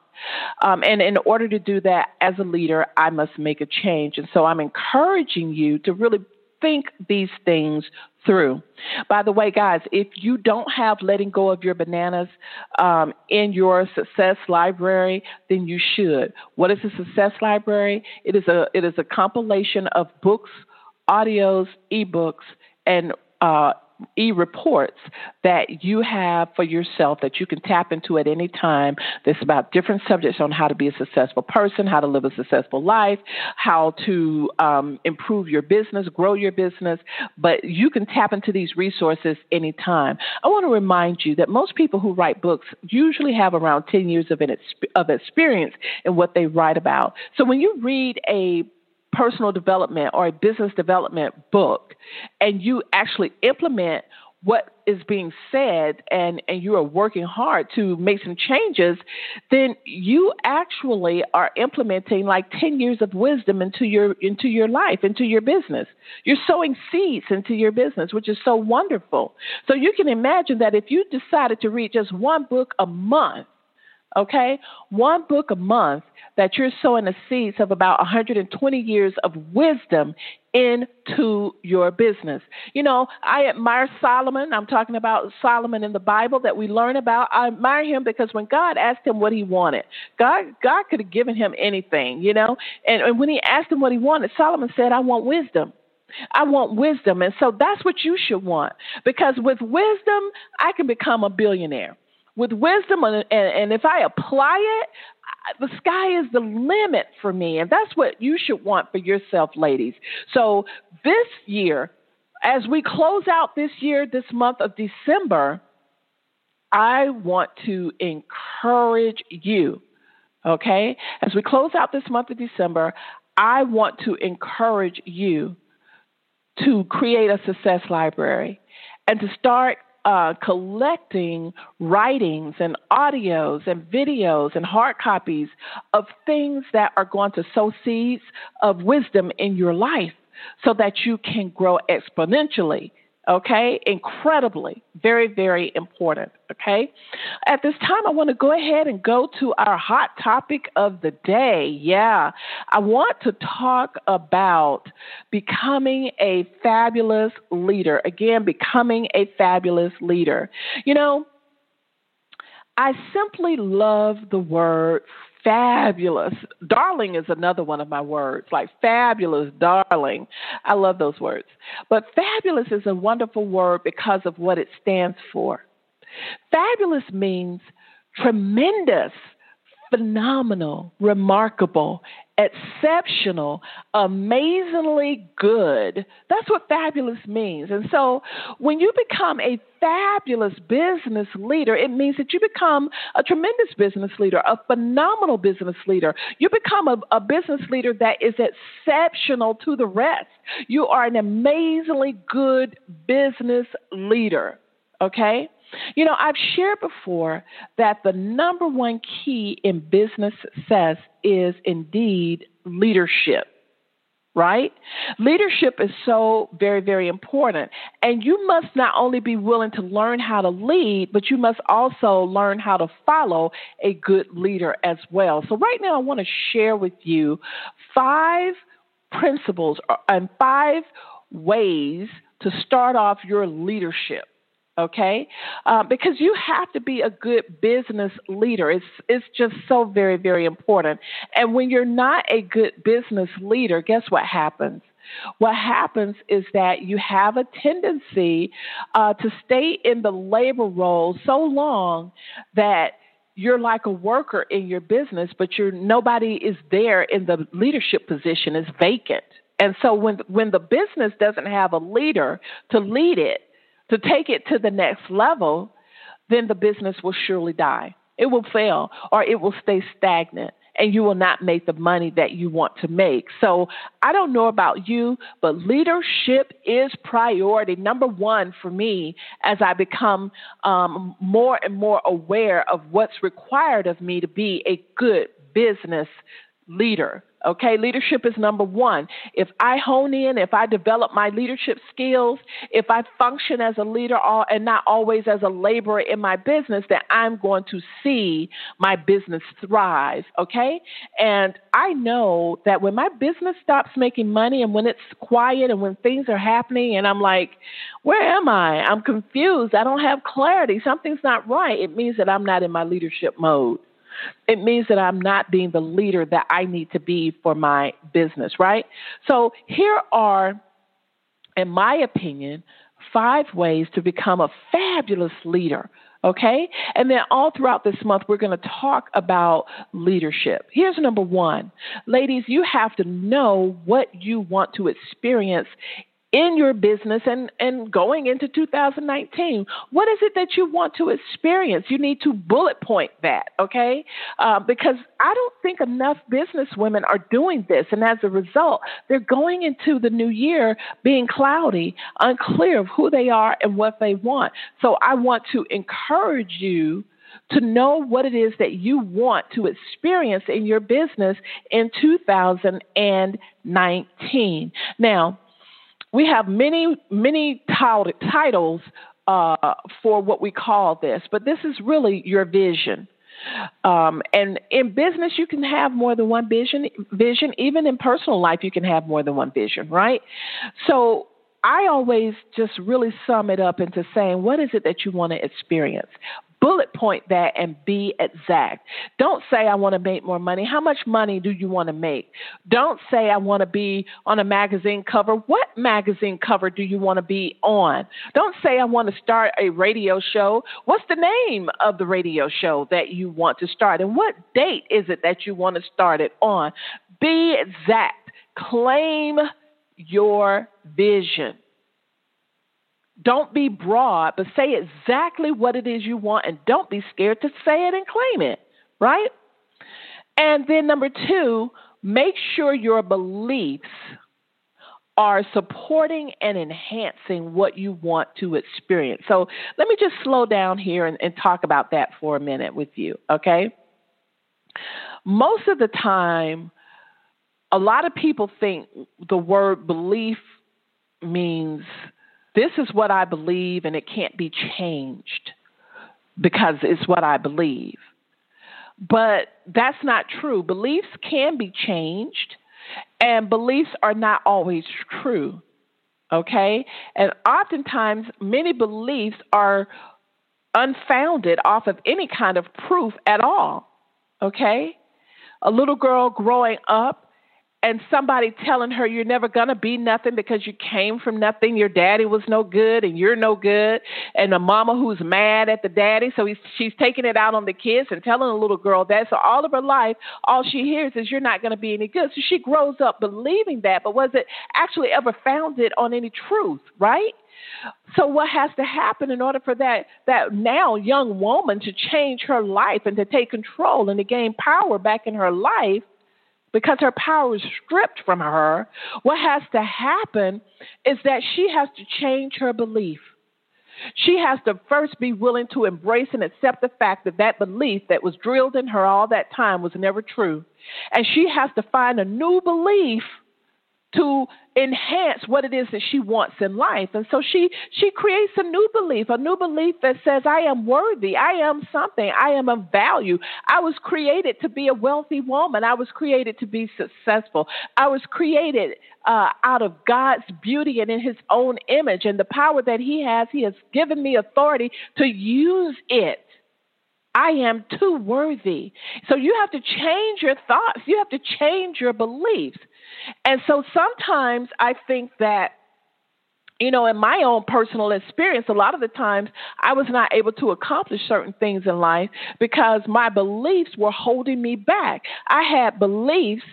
Um, and in order to do that as a leader, I must make a change. And so I'm encouraging you to really think these things through. By the way, guys, if you don't have letting go of your bananas um, in your success library, then you should. What is a success library? It is a it is a compilation of books, audios, ebooks, and uh, e reports that you have for yourself that you can tap into at any time. That's about different subjects on how to be a successful person, how to live a successful life, how to um, improve your business, grow your business. But you can tap into these resources anytime. I want to remind you that most people who write books usually have around 10 years of, an, of experience in what they write about. So when you read a personal development or a business development book and you actually implement what is being said and, and you are working hard to make some changes, then you actually are implementing like 10 years of wisdom into your into your life, into your business. You're sowing seeds into your business, which is so wonderful. So you can imagine that if you decided to read just one book a month, okay? One book a month that you're sowing the seeds of about 120 years of wisdom into your business. You know, I admire Solomon. I'm talking about Solomon in the Bible that we learn about. I admire him because when God asked him what he wanted, God God could have given him anything, you know. And, and when he asked him what he wanted, Solomon said, "I want wisdom." I want wisdom. And so that's what you should want. Because with wisdom, I can become a billionaire with wisdom and, and, if I apply it, the sky is the limit for me. And that's what you should want for yourself, ladies. So this year, as we close out this year, this month of December, I want to encourage you, okay? As we close out this month of December, I want to encourage you to create a success library and to start uh, collecting writings and audios and videos and hard copies of things that are going to sow seeds of wisdom in your life so that you can grow exponentially Okay, incredibly, very, very important. Okay, at this time, I want to go ahead and go to our hot topic of the day. Yeah, I want to talk about becoming a fabulous leader. Again, becoming a fabulous leader. You know, I simply love the word fabulous. Darling is another one of my words, like fabulous, darling. I love those words. But fabulous is a wonderful word because of what it stands for. Fabulous means tremendous, phenomenal, remarkable, exceptional, amazingly good. That's what fabulous means. And so when you become a fabulous business leader, it means that you become a tremendous business leader, a phenomenal business leader. You become a, a business leader that is exceptional to the rest. You are an amazingly good business leader. Okay? You know, I've shared before that the number one key in business success is indeed leadership right? Leadership is so very, very important. And you must not only be willing to learn how to lead, but you must also learn how to follow a good leader as well. So, right now, I want to share with you five principles and five ways to start off your leadership okay? Uh, because you have to be a good business leader. It's it's just so very very important. And when you're not a good business leader, guess what happens? What happens is that you have a tendency uh, to stay in the labor role so long that you're like a worker in your business, but you're nobody is there in the leadership position is vacant. And so when when the business doesn't have a leader to lead it, to take it to the next level, then the business will surely die. It will fail or it will stay stagnant and you will not make the money that you want to make. So I don't know about you, but leadership is priority number one for me as I become um, more and more aware of what's required of me to be a good business leader. Okay, leadership is number one. If I hone in, if I develop my leadership skills, if I function as a leader and not always as a laborer in my business, then I'm going to see my business thrive. Okay, and I know that when my business stops making money and when it's quiet and when things are happening and I'm like, where am I? I'm confused. I don't have clarity. Something's not right. It means that I'm not in my leadership mode. It means that I'm not being the leader that I need to be for my business, right? So here are, in my opinion, five ways to become a fabulous leader. Okay? And then all throughout this month, we're going to talk about leadership. Here's number one Ladies, you have to know what you want to experience in your business and, and going into 2019. What is it that you want to experience? You need to bullet point that, okay? Uh, because I don't think enough business women are doing this. And as a result, they're going into the new year being cloudy, unclear of who they are and what they want. So I want to encourage you to know what it is that you want to experience in your business in 2019. Now, we have many, many titles uh, for what we call this, but this is really your vision. Um, and in business, you can have more than one vision. Vision, even in personal life, you can have more than one vision, right? So I always just really sum it up into saying, what is it that you want to experience? Bullet point that and be exact. Don't say, I want to make more money. How much money do you want to make? Don't say, I want to be on a magazine cover. What magazine cover do you want to be on? Don't say, I want to start a radio show. What's the name of the radio show that you want to start? And what date is it that you want to start it on? Be exact. Claim your vision. Don't be broad, but say exactly what it is you want and don't be scared to say it and claim it, right? And then number two, make sure your beliefs are supporting and enhancing what you want to experience. So let me just slow down here and, and talk about that for a minute with you, okay? Most of the time, a lot of people think the word belief means this is what I believe and it can't be changed because it's what I believe. But that's not true. Beliefs can be changed, and beliefs are not always true. Okay? And oftentimes, many beliefs are unfounded off of any kind of proof at all. Okay? A little girl growing up and somebody telling her you're never going to be nothing because you came from nothing, your daddy was no good and you're no good, and a mama who's mad at the daddy, so he's, she's taking it out on the kids and telling the little girl that. So all of her life, all she hears is you're not going to be any good. So she grows up believing that, but was it actually ever founded on any truth, right? So what has to happen in order for that that now young woman to change her life and to take control and to gain power back in her life? Because her power is stripped from her, what has to happen is that she has to change her belief. She has to first be willing to embrace and accept the fact that that belief that was drilled in her all that time was never true. And she has to find a new belief to enhance what it is that she wants in life. And so she she creates a new belief, a new belief that says I am worthy, I am something, I am of value. I was created to be a wealthy woman. I was created to be successful. I was created uh, out of God's beauty and in his own image and the power that he has, he has given me authority to use it. I am too worthy. So you have to change your thoughts. You have to change your beliefs. And so sometimes I think that you know, in my own personal experience, a lot of the times I was not able to accomplish certain things in life because my beliefs were holding me back. I had beliefs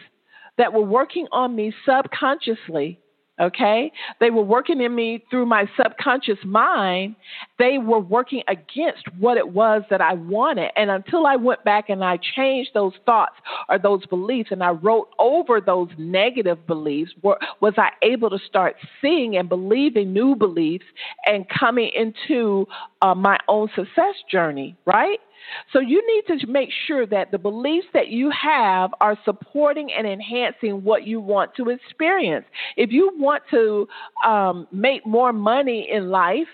that were working on me subconsciously okay? They were working in me through my subconscious mind. They were working against what it was that I wanted. And until I went back and I changed those thoughts or those beliefs and I wrote over those negative beliefs, was I able to start seeing and believing new beliefs and coming into uh, my own success journey, right? So you need to make sure that the beliefs that you have are supporting and enhancing what you want to experience. If you want to um, make more money in life,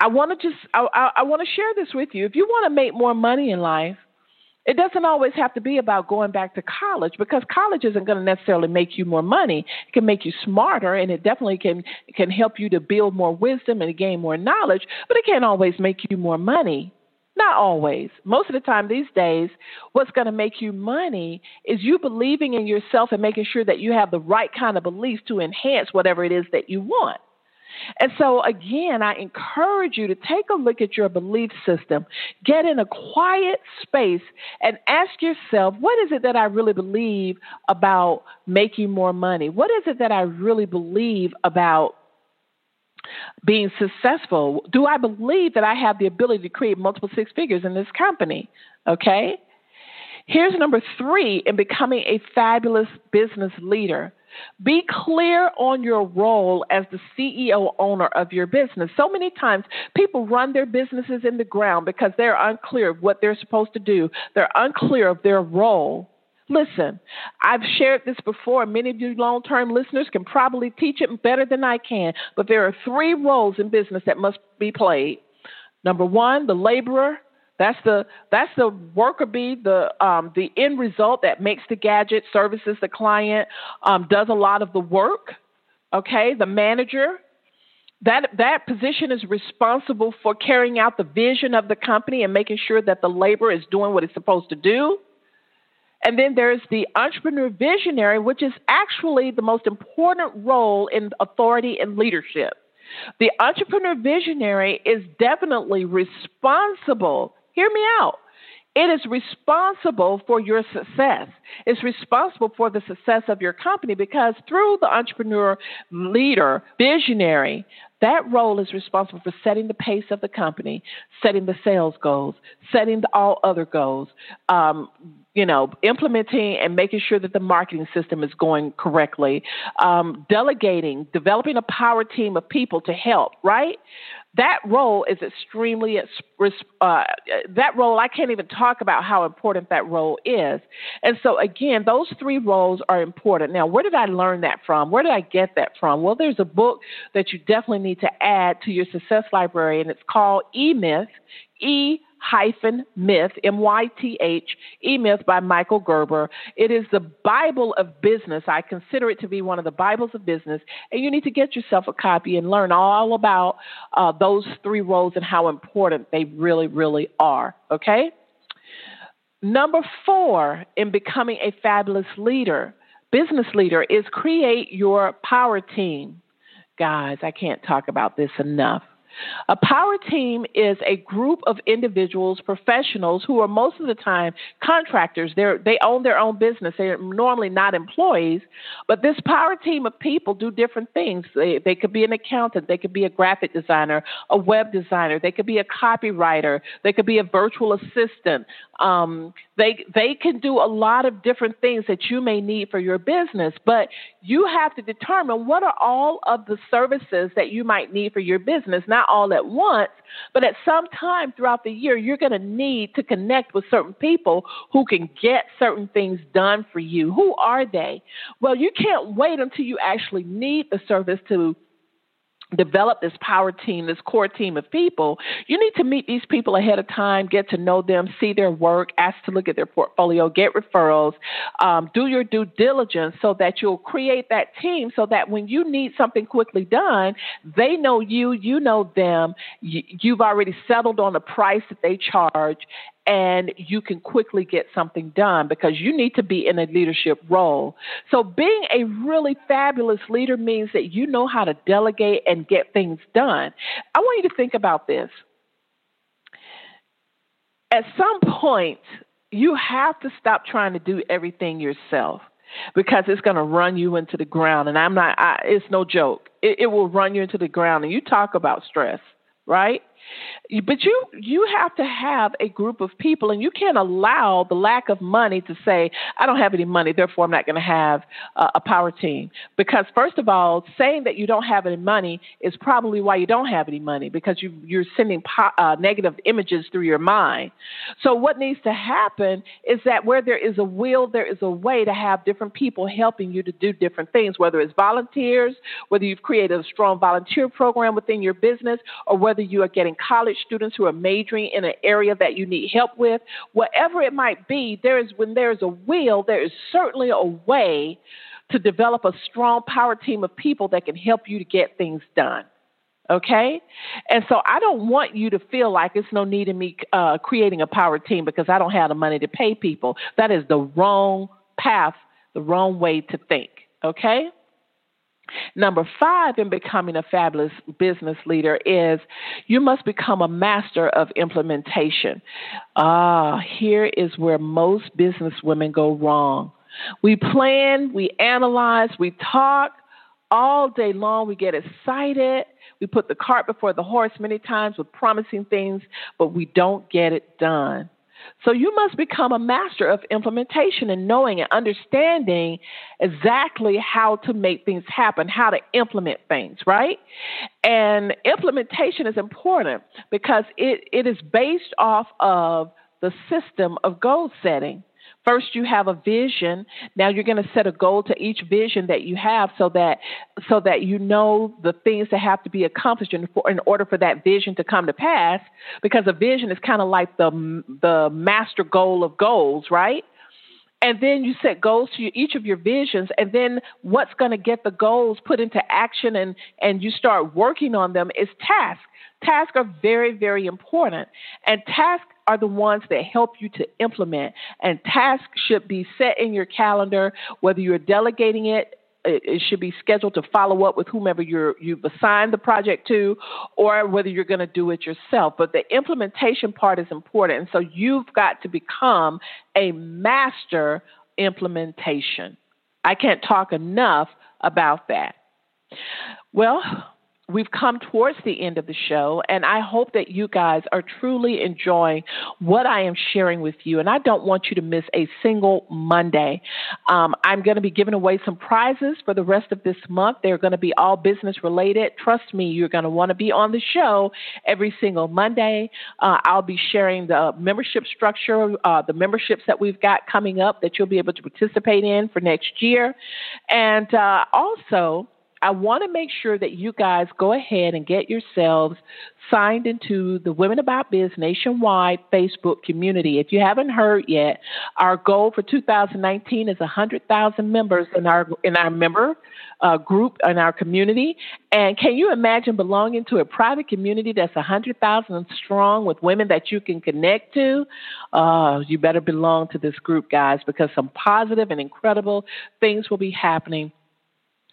I want to just I, I, I want to share this with you. If you want to make more money in life, it doesn't always have to be about going back to college because college isn't going to necessarily make you more money. It can make you smarter and it definitely can can help you to build more wisdom and gain more knowledge, but it can't always make you more money. Not always. Most of the time these days, what's going to make you money is you believing in yourself and making sure that you have the right kind of beliefs to enhance whatever it is that you want. And so, again, I encourage you to take a look at your belief system, get in a quiet space, and ask yourself, what is it that I really believe about making more money? What is it that I really believe about being successful? Do I believe that I have the ability to create multiple six figures in this company? Okay. Here's number three in becoming a fabulous business leader. Be clear on your role as the CEO owner of your business. So many times people run their businesses in the ground because they're unclear of what they're supposed to do. They're unclear of their role. Listen, I've shared this before. Many of you long term listeners can probably teach it better than I can. But there are three roles in business that must be played. Number one, the laborer. That's the that's the worker bee, the um, the end result that makes the gadget, services the client, um, does a lot of the work. Okay, the manager, that that position is responsible for carrying out the vision of the company and making sure that the labor is doing what it's supposed to do. And then there's the entrepreneur visionary, which is actually the most important role in authority and leadership. The entrepreneur visionary is definitely responsible. Hear me out. It is responsible for your success. It's responsible for the success of your company because through the entrepreneur leader, visionary, that role is responsible for setting the pace of the company, setting the sales goals, setting the all other goals, um, you know, implementing and making sure that the marketing system is going correctly, um, delegating, developing a power team of people to help, right? That role is extremely, uh, that role, I can't even talk about how important that role is. And so, again, those three roles are important. Now, where did I learn that from? Where did I get that from? Well, there's a book that you definitely need to add to your success library, and it's called E Myth, E hyphen myth, M Y T H, E Myth by Michael Gerber. It is the Bible of business. I consider it to be one of the Bibles of business, and you need to get yourself a copy and learn all about uh, those three roles and how important they really, really are. Okay? Number four in becoming a fabulous leader, business leader, is create your power team. Guys, I can't talk about this enough. A power team is a group of individuals, professionals who are most of the time contractors. They're, they own their own business. They're normally not employees, but this power team of people do different things. They they could be an accountant, they could be a graphic designer, a web designer, they could be a copywriter, they could be a virtual assistant. Um, They they can do a lot of different things that you may need for your business, but you have to determine what are all of the services that you might need for your business, not all at once, but at some time throughout the year you're going to need to connect with certain people who can get certain things done for you. Who are they? Well, you can't wait until you actually need the service to develop this power team, this core team of people, you need to meet these people ahead of time, get to know them, see their work, ask to look at their portfolio, get referrals, um, do your due diligence so that you'll create that team so that when you need something quickly done, they know you, you know them, you've already settled on the price that they charge, and you can quickly get something done because you need to be in a leadership role. So, being a really fabulous leader means that you know how to delegate and get things done. I want you to think about this. At some point, you have to stop trying to do everything yourself because it's going to run you into the ground. And I'm not, I, it's no joke. It, it will run you into the ground. And you talk about stress, right? But you you have to have a group of people, and you can't allow the lack of money to say, "I don't have any money, therefore I'm not going to have uh, a power team." Because first of all, saying that you don't have any money is probably why you don't have any money because you you're sending po- uh, negative images through your mind. So what needs to happen is that where there is a will, there is a way to have different people helping you to do different things. Whether it's volunteers, whether you've created a strong volunteer program within your business, or whether you are getting college students who are majoring in an area that you need help with, whatever it might be, there is when there is a will, there is certainly a way to develop a strong power team of people that can help you to get things done. Okay? And so I don't want you to feel like it's no need in me uh, creating a power team because I don't have the money to pay people. That is the wrong path, the wrong way to think. Okay? Number five in becoming a fabulous business leader is you must become a master of implementation. Ah, here is where most business women go wrong. We plan, we analyze, we talk all day long, we get excited. We put the cart before the horse many times with promising things, but we don't get it done. So you must become a master of implementation and knowing and understanding exactly how to make things happen, how to implement things, right? And implementation is important because it, it is based off of the system of goal setting. First, you have a vision. Now you're going to set a goal to each vision that you have, so that so that you know the things that have to be accomplished in, for, in order for that vision to come to pass. Because a vision is kind of like the the master goal of goals, right? and then you set goals to each of your visions and then what's going to get the goals put into action and and you start working on them is tasks tasks are very very important and tasks are the ones that help you to implement. And tasks should be set in your calendar, whether you're delegating it it, should be scheduled to follow up with whomever you you've assigned the project to, or whether you're going to do it yourself. But the implementation part is important. And so you've got to become a master implementation. I can't talk enough about that. Well, we've come towards the end of the show, and I hope that you guys are truly enjoying what I am sharing with you. And I don't want you to miss a single Monday. Um, I'm going to be giving away some prizes for the rest of this month. They're going to be all business related. Trust me, you're going to want to be on the show every single Monday. Uh, I'll be sharing the membership structure, uh, the memberships that we've got coming up that you'll be able to participate in for next year. And uh, also, I want to make sure that you guys go ahead and get yourselves signed into the Women About Biz nationwide Facebook community. If you haven't heard yet, our goal for 2019 is 100,000 members in our in our member uh, group in our community. And can you imagine belonging to a private community that's 100,000 strong with women that you can connect to? Uh, you better belong to this group, guys, because some positive and incredible things will be happening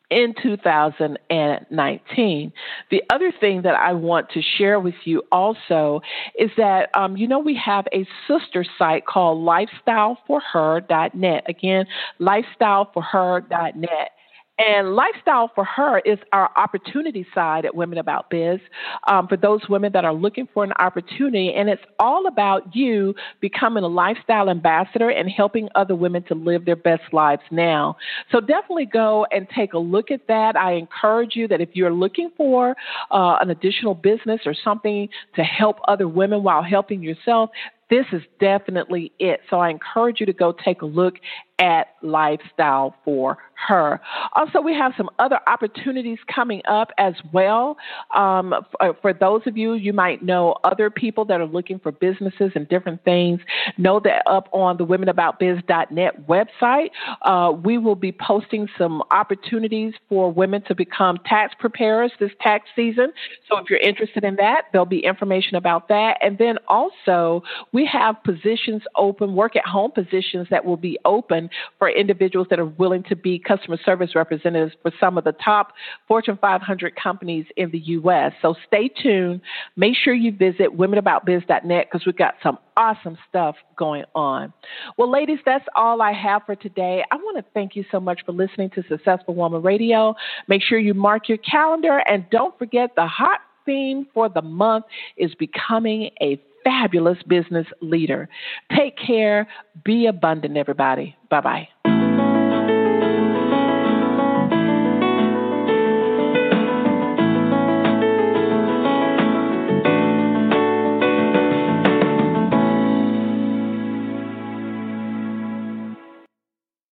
in 2019. The other thing that I want to share with you also is that, um, you know, we have a sister site called lifestyleforher.net. Again, lifestyleforher.net. And lifestyle for her is our opportunity side at Women About Biz um, for those women that are looking for an opportunity. And it's all about you becoming a lifestyle ambassador and helping other women to live their best lives now. So definitely go and take a look at that. I encourage you that if you're looking for uh, an additional business or something to help other women while helping yourself, this is definitely it. So I encourage you to go take a look at Lifestyle for Her. Also, we have some other opportunities coming up as well. Um, for, for, those of you, you might know other people that are looking for businesses and different things. Know that up on the womenaboutbiz.net website, uh, we will be posting some opportunities for women to become tax preparers this tax season. So if you're interested in that, there'll be information about that. And then also, we have positions open, work at home positions that will be open for individuals that are willing to be customer service representatives for some of the top Fortune 500 companies in the U.S. So stay tuned. Make sure you visit womenaboutbiz.net because we've got some awesome stuff going on. Well, ladies, that's all I have for today. I want to thank you so much for listening to Successful Woman Radio. Make sure you mark your calendar and don't forget the hot theme for the month is becoming a fabulous business leader. Take care. Be abundant, everybody. Bye bye.